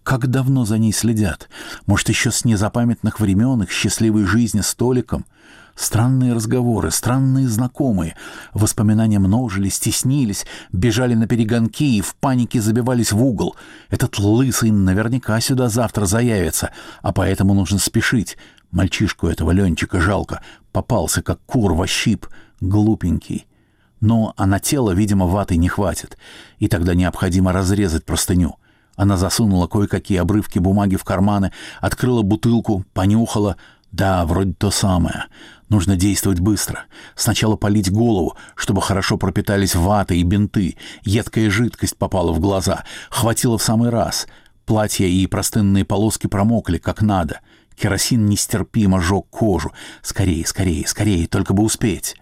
Как давно за ней следят? Может, еще с незапамятных времен их счастливой жизни столиком? Странные разговоры, странные знакомые. Воспоминания множились, теснились, бежали на перегонки и в панике забивались в угол. Этот лысый наверняка сюда завтра заявится, а поэтому нужно спешить. Мальчишку этого Ленчика жалко. Попался, как кур во щип. Глупенький. Но а на тело, видимо, ваты не хватит. И тогда необходимо разрезать простыню. Она засунула кое-какие обрывки бумаги в карманы, открыла бутылку, понюхала. Да, вроде то самое. Нужно действовать быстро. Сначала полить голову, чтобы хорошо пропитались вата и бинты. Едкая жидкость попала в глаза. Хватило в самый раз. Платья и простынные полоски промокли, как надо. Керосин нестерпимо жег кожу. Скорее, скорее, скорее, только бы успеть.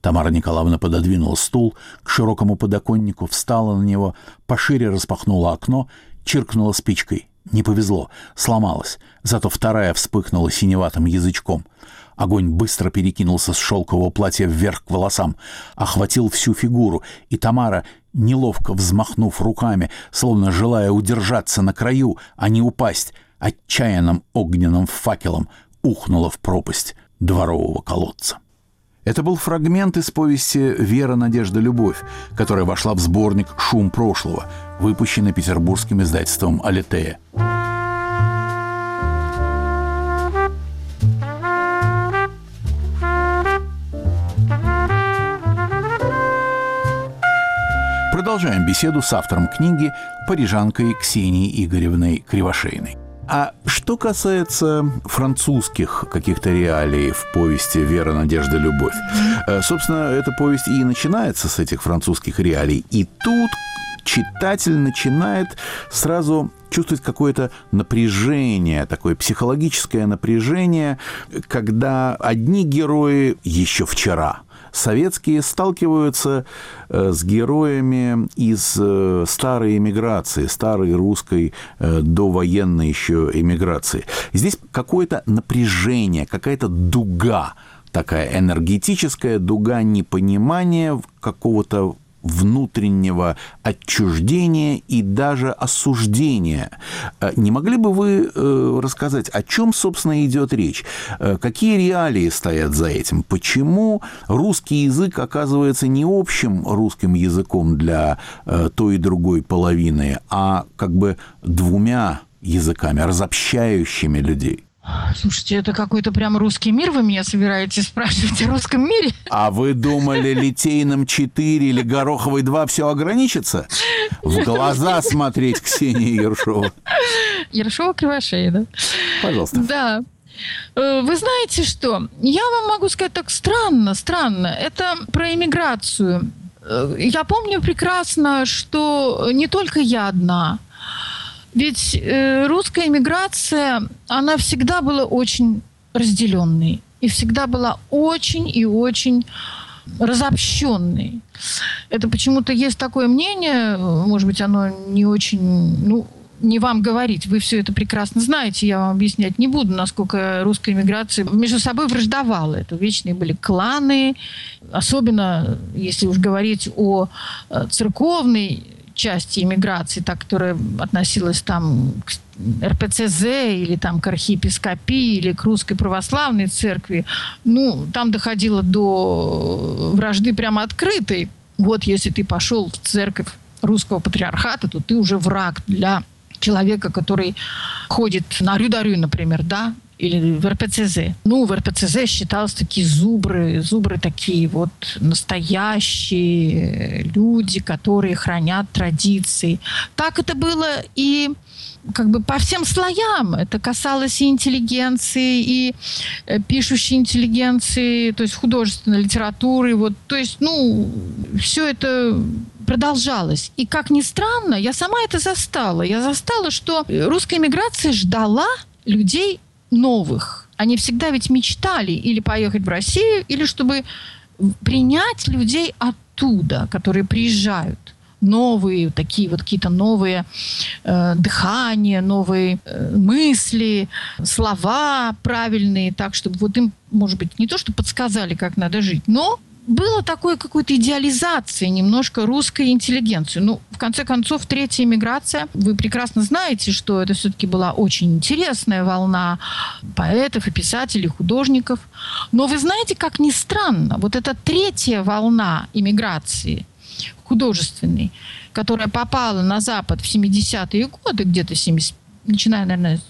Тамара Николаевна пододвинула стул к широкому подоконнику, встала на него, пошире распахнула окно, чиркнула спичкой. Не повезло, сломалась, зато вторая вспыхнула синеватым язычком. Огонь быстро перекинулся с шелкового платья вверх к волосам, охватил всю фигуру, и Тамара, неловко взмахнув руками, словно желая удержаться на краю, а не упасть, отчаянным огненным факелом ухнула в пропасть дворового колодца. Это был фрагмент из повести «Вера, надежда, любовь», которая вошла в сборник «Шум прошлого», выпущенный петербургским издательством «Алитея». Продолжаем беседу с автором книги парижанкой Ксенией Игоревной Кривошейной. А что касается французских каких-то реалий в повести «Вера, надежда, любовь», э, собственно, эта повесть и начинается с этих французских реалий. И тут читатель начинает сразу чувствовать какое-то напряжение, такое психологическое напряжение, когда одни герои еще вчера – советские сталкиваются э, с героями из э, старой эмиграции, старой русской э, довоенной еще эмиграции. Здесь какое-то напряжение, какая-то дуга, такая энергетическая дуга непонимания какого-то внутреннего отчуждения и даже осуждения. Э, не могли бы вы э, рассказать, о чем, собственно, идет речь? Э, какие реалии стоят за этим? Почему русский язык оказывается не общим русским языком для той и другой половины, а как бы двумя языками, разобщающими людей? Слушайте, это какой-то прям русский мир вы меня собираетесь спрашивать о русском мире? А вы думали, Литейным 4 или Гороховой 2 все ограничится? В глаза смотреть Ксении Ершова. Ершова Кривошея, да? Пожалуйста. Да. Э, вы знаете что? Я вам могу сказать так странно, странно. Это про иммиграцию. Э, я помню прекрасно, что не только я одна – ведь э, русская иммиграция, она всегда была очень разделенной и всегда была очень и очень разобщенной. Это почему-то есть такое мнение, может быть, оно не очень, ну, не вам говорить, вы все это прекрасно знаете, я вам объяснять не буду, насколько русская иммиграция между собой враждовала. Это вечные были кланы, особенно если уж говорить о э, церковной части иммиграции, та, которая относилась там к РПЦЗ или там к архиепископии или к русской православной церкви, ну, там доходило до вражды прямо открытой. Вот если ты пошел в церковь русского патриархата, то ты уже враг для человека, который ходит на Рюдарю, например, да, или в РПЦЗ. Ну, в РПЦЗ считалось такие зубры, зубры такие вот настоящие люди, которые хранят традиции. Так это было и как бы по всем слоям. Это касалось и интеллигенции, и э, пишущей интеллигенции, то есть художественной литературы. Вот, то есть, ну, все это продолжалось. И как ни странно, я сама это застала. Я застала, что русская эмиграция ждала людей новых. Они всегда ведь мечтали или поехать в Россию, или чтобы принять людей оттуда, которые приезжают. Новые, такие вот какие-то новые э, дыхания, новые э, мысли, слова правильные, так, чтобы вот им, может быть, не то, что подсказали, как надо жить, но было такое какой-то идеализации немножко русской интеллигенции. Ну, в конце концов, третья иммиграция, вы прекрасно знаете, что это все-таки была очень интересная волна поэтов и писателей, художников. Но вы знаете, как ни странно, вот эта третья волна иммиграции художественной, которая попала на Запад в 70-е годы, где-то 70, начиная, наверное,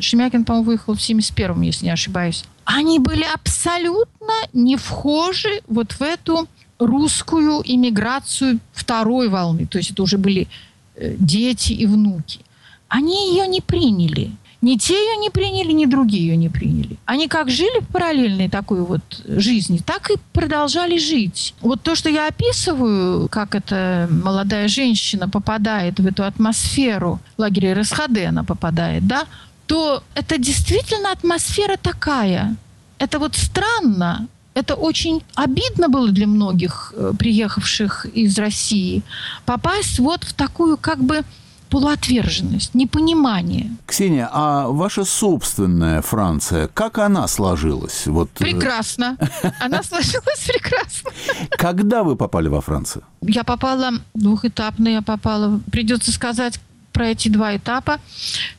Шемякин, по-моему, выехал в 71-м, если не ошибаюсь, они были абсолютно не вхожи вот в эту русскую иммиграцию второй волны. То есть это уже были э, дети и внуки. Они ее не приняли. Ни те ее не приняли, ни другие ее не приняли. Они как жили в параллельной такой вот жизни, так и продолжали жить. Вот то, что я описываю, как эта молодая женщина попадает в эту атмосферу лагеря РСХД, она попадает, да, то это действительно атмосфера такая. Это вот странно. Это очень обидно было для многих э, приехавших из России попасть вот в такую как бы полуотверженность, непонимание. Ксения, а ваша собственная Франция, как она сложилась? Вот... Э, прекрасно. Она сложилась прекрасно. Когда вы попали во Францию? Я попала двухэтапно, я попала, придется сказать, про эти два этапа.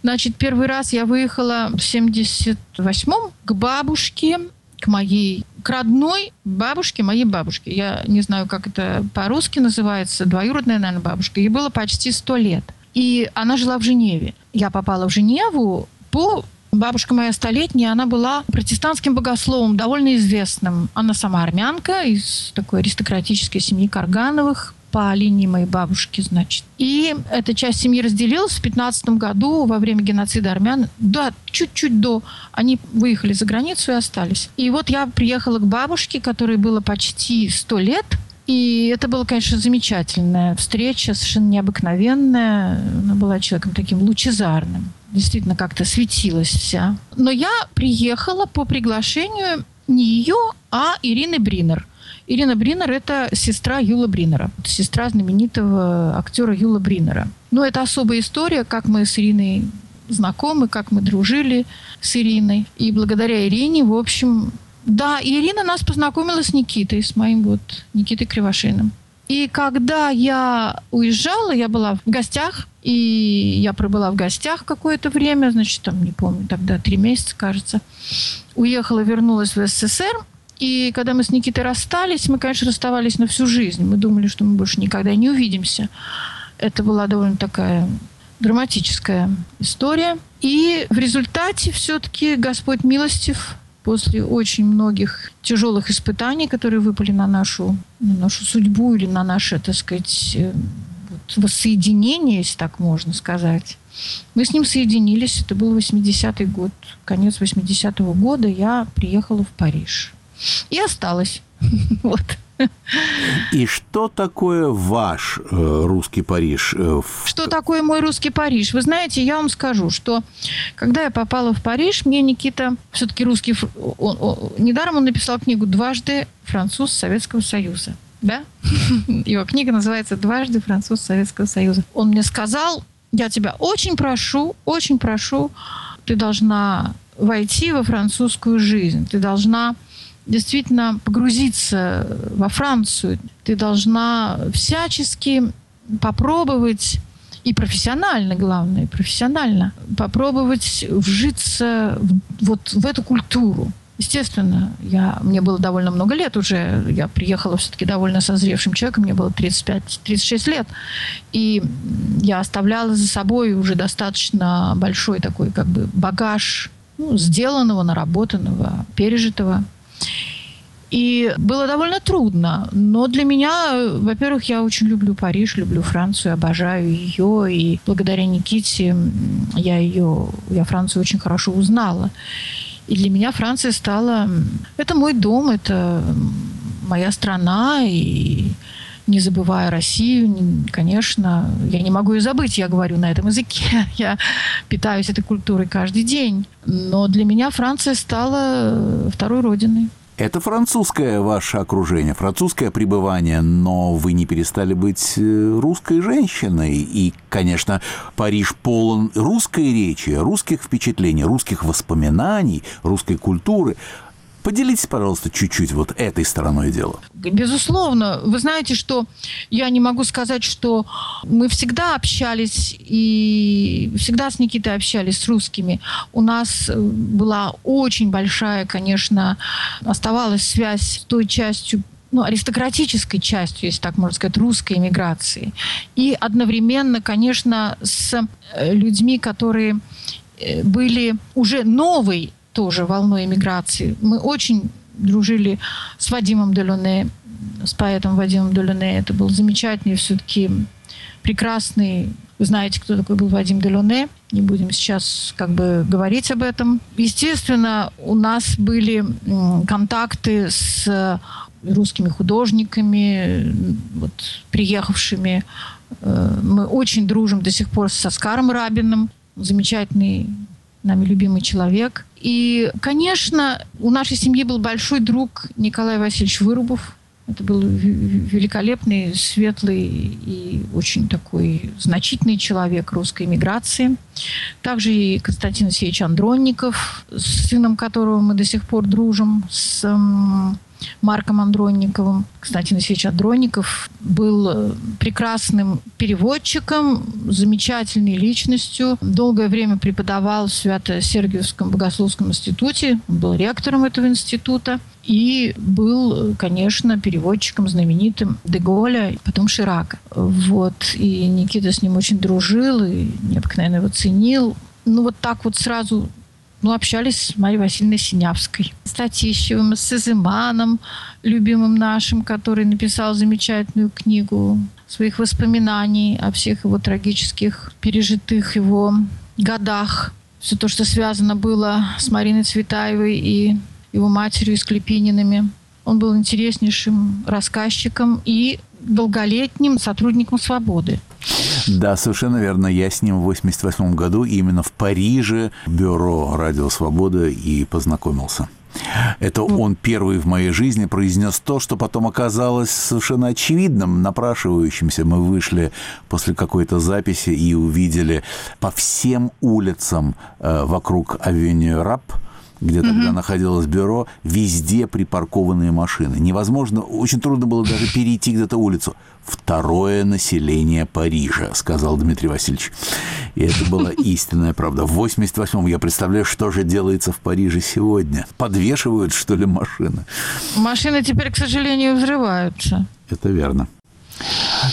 Значит, первый раз я выехала в 78-м к бабушке, к моей, к родной бабушке, моей бабушке. Я не знаю, как это по-русски называется, двоюродная, наверное, бабушка. Ей было почти сто лет. И она жила в Женеве. Я попала в Женеву по Бабушка моя столетняя, она была протестантским богословом, довольно известным. Она сама армянка из такой аристократической семьи Каргановых по линии моей бабушки, значит. И эта часть семьи разделилась в 15 году во время геноцида армян. Да, чуть-чуть до. Они выехали за границу и остались. И вот я приехала к бабушке, которой было почти 100 лет. И это была, конечно, замечательная встреча, совершенно необыкновенная. Она была человеком таким лучезарным. Действительно, как-то светилась вся. Но я приехала по приглашению не ее, а Ирины Бринер – Ирина Бринер – это сестра Юла Бринера, сестра знаменитого актера Юла Бринера. Но это особая история, как мы с Ириной знакомы, как мы дружили с Ириной. И благодаря Ирине, в общем, да, Ирина нас познакомила с Никитой, с моим вот Никитой Кривошиным. И когда я уезжала, я была в гостях, и я пробыла в гостях какое-то время, значит, там, не помню, тогда три месяца, кажется. Уехала, вернулась в СССР, и когда мы с Никитой расстались, мы, конечно, расставались на всю жизнь. Мы думали, что мы больше никогда не увидимся. Это была довольно такая драматическая история. И в результате все-таки Господь милостив после очень многих тяжелых испытаний, которые выпали на нашу, на нашу судьбу или на наше, так сказать, э, вот, воссоединение, если так можно сказать. Мы с ним соединились, это был 80-й год, конец 80-го года, я приехала в Париж. И осталась. Вот. И что такое ваш э, русский Париж? Э, что такое мой русский Париж? Вы знаете, я вам скажу, что когда я попала в Париж, мне Никита, все-таки русский, он, он, недаром он написал книгу «Дважды француз Советского Союза». Да? Его книга называется «Дважды француз Советского Союза». Он мне сказал, я тебя очень прошу, очень прошу, ты должна войти во французскую жизнь, ты должна действительно погрузиться во Францию, ты должна всячески попробовать и профессионально, главное, профессионально попробовать вжиться в, вот в эту культуру. Естественно, я, мне было довольно много лет уже. Я приехала все-таки довольно созревшим человеком. Мне было 35-36 лет. И я оставляла за собой уже достаточно большой такой как бы багаж ну, сделанного, наработанного, пережитого. И было довольно трудно. Но для меня, во-первых, я очень люблю Париж, люблю Францию, обожаю ее. И благодаря Никите я ее, я Францию очень хорошо узнала. И для меня Франция стала... Это мой дом, это моя страна. И не забывая Россию, конечно, я не могу ее забыть, я говорю на этом языке, я питаюсь этой культурой каждый день. Но для меня Франция стала второй родиной. Это французское ваше окружение, французское пребывание, но вы не перестали быть э, русской женщиной. И, конечно, Париж полон русской речи, русских впечатлений, русских воспоминаний, русской культуры. Поделитесь, пожалуйста, чуть-чуть вот этой стороной дела. Безусловно. Вы знаете, что я не могу сказать, что мы всегда общались и всегда с Никитой общались с русскими. У нас э, была очень большая, конечно, оставалась связь с той частью ну, аристократической частью, если так можно сказать, русской эмиграции. И одновременно, конечно, с э, людьми, которые э, были уже новой тоже волной эмиграции. Мы очень дружили с Вадимом Делюне, с поэтом Вадимом Делюне. Это был замечательный все-таки прекрасный вы знаете, кто такой был Вадим Делюне. Не будем сейчас как бы говорить об этом. Естественно, у нас были контакты с русскими художниками, вот, приехавшими. Э, мы очень дружим до сих пор с Оскаром Рабиным. Замечательный нами любимый человек. И, конечно, у нашей семьи был большой друг Николай Васильевич Вырубов. Это был великолепный, светлый и очень такой значительный человек русской миграции. Также и Константин Алексеевич Андронников, с сыном которого мы до сих пор дружим, с Марком Андронниковым. Кстати, Насевич Андронников был э, прекрасным переводчиком, замечательной личностью. Долгое время преподавал в Свято-Сергиевском богословском институте, был ректором этого института и был, конечно, переводчиком знаменитым Деголя, потом Ширака. Вот. И Никита с ним очень дружил и необыкновенно его ценил. Ну, вот так вот сразу ну, общались с Марией Васильевной Синявской, с Татищевым, с Изыманом, любимым нашим, который написал замечательную книгу своих воспоминаний о всех его трагических, пережитых его годах. Все то, что связано было с Мариной Цветаевой и его матерью, и с Клепиниными. Он был интереснейшим рассказчиком и долголетним сотрудником «Свободы». Да, совершенно верно. Я с ним в 88 году именно в Париже, бюро «Радио Свобода» и познакомился. Это он первый в моей жизни произнес то, что потом оказалось совершенно очевидным, напрашивающимся. Мы вышли после какой-то записи и увидели по всем улицам э, вокруг авеню Раб где тогда находилось бюро, везде припаркованные машины. Невозможно, очень трудно было даже перейти где-то улицу. Второе население Парижа, сказал Дмитрий Васильевич. И это была истинная правда. В 88-м я представляю, что же делается в Париже сегодня. Подвешивают, что ли, машины? Машины теперь, к сожалению, взрываются. Это верно.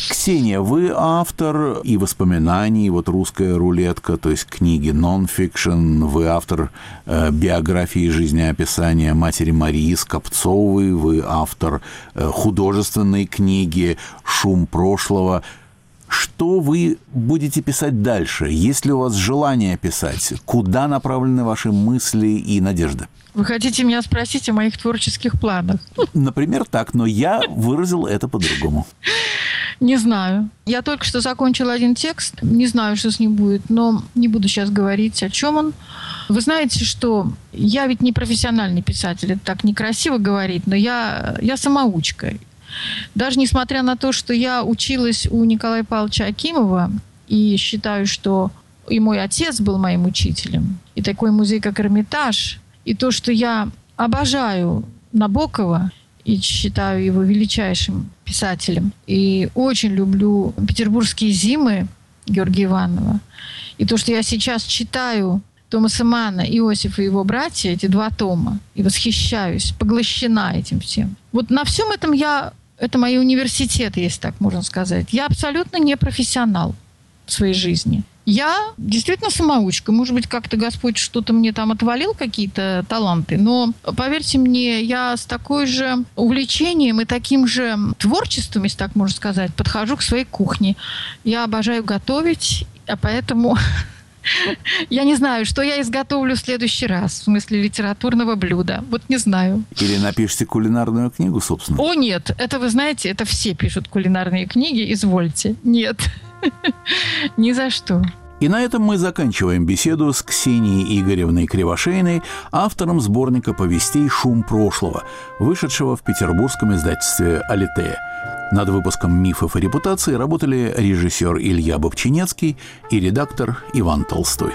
Ксения, вы автор и воспоминаний, вот «Русская рулетка», то есть книги нон-фикшн, вы автор э, биографии и жизнеописания матери Марии Скопцовой, вы автор э, художественной книги «Шум прошлого». Что вы будете писать дальше? Есть ли у вас желание писать? Куда направлены ваши мысли и надежды? Вы хотите меня спросить о моих творческих планах? Например, так, но я выразил это по-другому. Не знаю. Я только что закончила один текст. Не знаю, что с ним будет, но не буду сейчас говорить, о чем он. Вы знаете, что я ведь не профессиональный писатель. Это так некрасиво говорить, но я, я самоучка. Даже несмотря на то, что я училась у Николая Павловича Акимова и считаю, что и мой отец был моим учителем, и такой музей, как Эрмитаж, и то, что я обожаю Набокова, и считаю его величайшим писателем. И очень люблю «Петербургские зимы» Георгия Иванова. И то, что я сейчас читаю Томаса Мана, Иосиф и его братья, эти два тома, и восхищаюсь, поглощена этим всем. Вот на всем этом я... Это мои университеты, если так можно сказать. Я абсолютно не профессионал в своей жизни. Я действительно самоучка. Может быть, как-то Господь что-то мне там отвалил, какие-то таланты. Но, поверьте мне, я с такой же увлечением и таким же творчеством, если так можно сказать, подхожу к своей кухне. Я обожаю готовить, а поэтому я не знаю, что я изготовлю в следующий раз, в смысле литературного блюда. Вот не знаю. Или напишите кулинарную книгу, собственно. О, нет. Это, вы знаете, это все пишут кулинарные книги. Извольте. Нет. Ни за что. И на этом мы заканчиваем беседу с Ксенией Игоревной Кривошейной, автором сборника повестей «Шум прошлого», вышедшего в петербургском издательстве «Алитея». Над выпуском «Мифов и репутации» работали режиссер Илья Бобчинецкий и редактор Иван Толстой.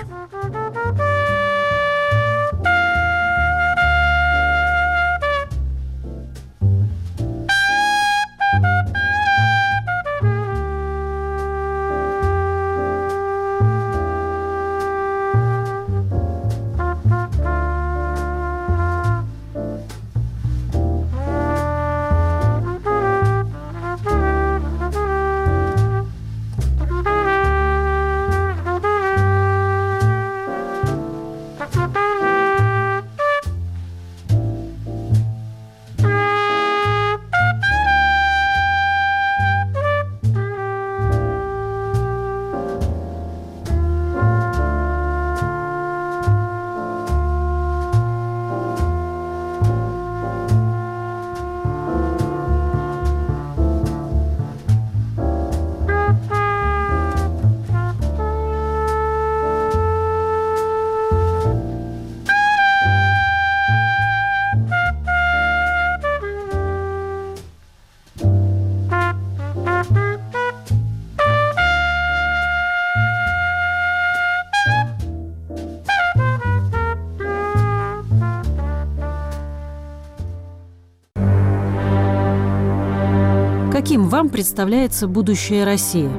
Вам представляется будущее России?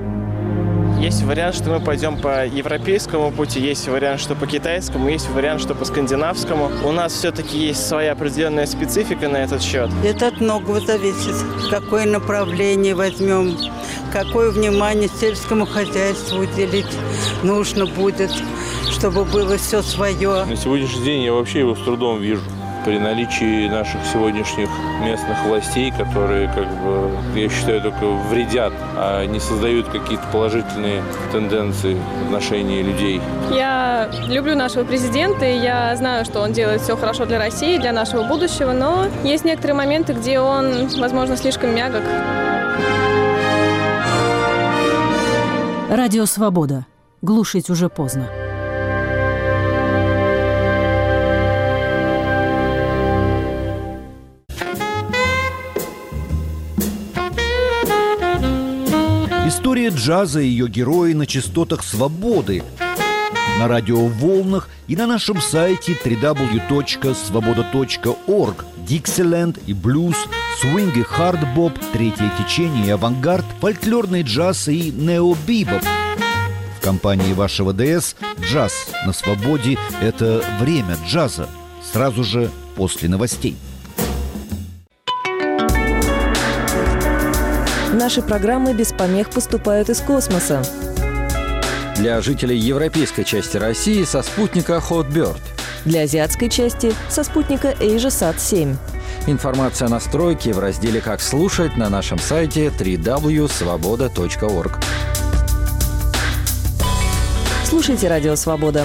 Есть вариант, что мы пойдем по европейскому пути, есть вариант, что по китайскому, есть вариант, что по скандинавскому. У нас все-таки есть своя определенная специфика на этот счет. Это от многого зависит. Какое направление возьмем, какое внимание сельскому хозяйству уделить нужно будет, чтобы было все свое. На сегодняшний день я вообще его с трудом вижу при наличии наших сегодняшних местных властей, которые, как бы, я считаю, только вредят, а не создают какие-то положительные тенденции в отношении людей. Я люблю нашего президента, и я знаю, что он делает все хорошо для России, для нашего будущего, но есть некоторые моменты, где он, возможно, слишком мягок. Радио «Свобода». Глушить уже поздно. История джаза и ее герои на частотах свободы. на радиоволнах и на нашем сайте www.svoboda.org. Диксиленд и блюз, свинг и хардбоп, третье течение и авангард, фольклорный джаз и необибоп. В компании вашего ДС «Джаз на свободе» — это время джаза. Сразу же после новостей. Наши программы без помех поступают из космоса. Для жителей европейской части России со спутника Hotbird. Для азиатской части со спутника AsiaSat-7. Информация о настройке в разделе «Как слушать» на нашем сайте www.svoboda.org. Слушайте «Радио Свобода».